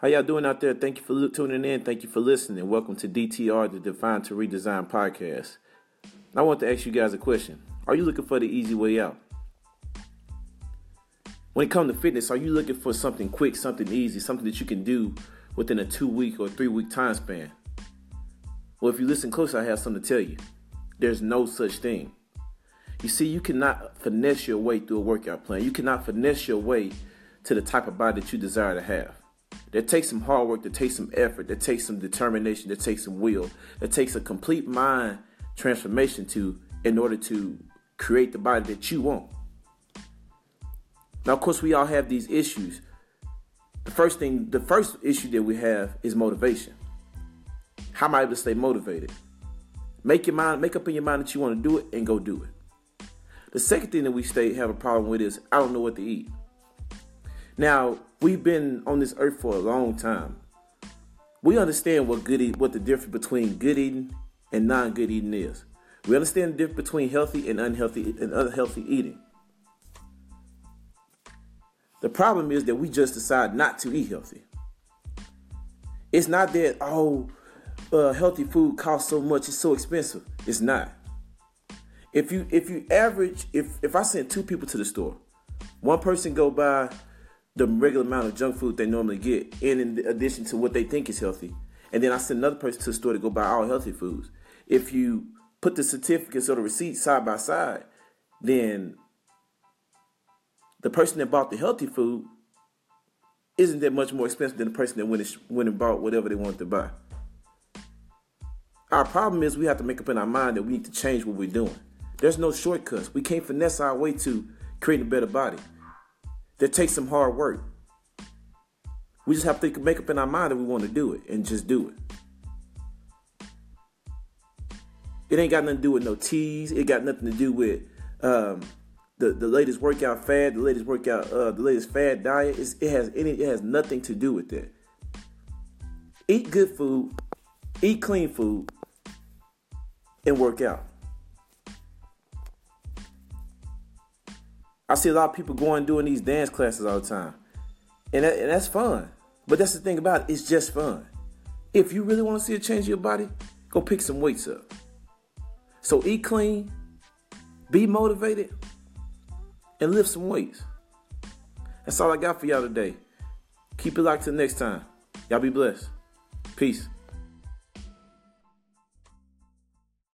How y'all doing out there? Thank you for tuning in. Thank you for listening. Welcome to DTR, the Define to Redesign podcast. I want to ask you guys a question. Are you looking for the easy way out? When it comes to fitness, are you looking for something quick, something easy, something that you can do within a two week or three week time span? Well, if you listen close, I have something to tell you. There's no such thing. You see, you cannot finesse your way through a workout plan. You cannot finesse your way to the type of body that you desire to have. That takes some hard work, that takes some effort, that takes some determination, that takes some will, that takes a complete mind transformation to in order to create the body that you want. Now, of course, we all have these issues. The first thing, the first issue that we have is motivation. How am I able to stay motivated? Make your mind, make up in your mind that you want to do it and go do it. The second thing that we stay have a problem with is I don't know what to eat. Now, we've been on this earth for a long time. We understand what good eat, what the difference between good eating and non-good eating is. We understand the difference between healthy and unhealthy and unhealthy eating. The problem is that we just decide not to eat healthy. It's not that oh, uh, healthy food costs so much; it's so expensive. It's not. If you if you average if if I send two people to the store, one person go buy the regular amount of junk food they normally get, and in addition to what they think is healthy. And then I send another person to the store to go buy all healthy foods. If you put the certificates or the receipts side by side, then the person that bought the healthy food isn't that much more expensive than the person that went and, went and bought whatever they wanted to buy. Our problem is we have to make up in our mind that we need to change what we're doing. There's no shortcuts. We can't finesse our way to creating a better body that takes some hard work. We just have to make up in our mind that we want to do it and just do it. It ain't got nothing to do with no teas. It got nothing to do with um, the, the latest workout fad, the latest workout, uh, the latest fad diet. It's, it has any, it has nothing to do with that. Eat good food, eat clean food, and work out. I see a lot of people going doing these dance classes all the time. And, that, and that's fun. But that's the thing about it, it's just fun. If you really want to see a change in your body, go pick some weights up. So eat clean, be motivated, and lift some weights. That's all I got for y'all today. Keep it locked till next time. Y'all be blessed. Peace.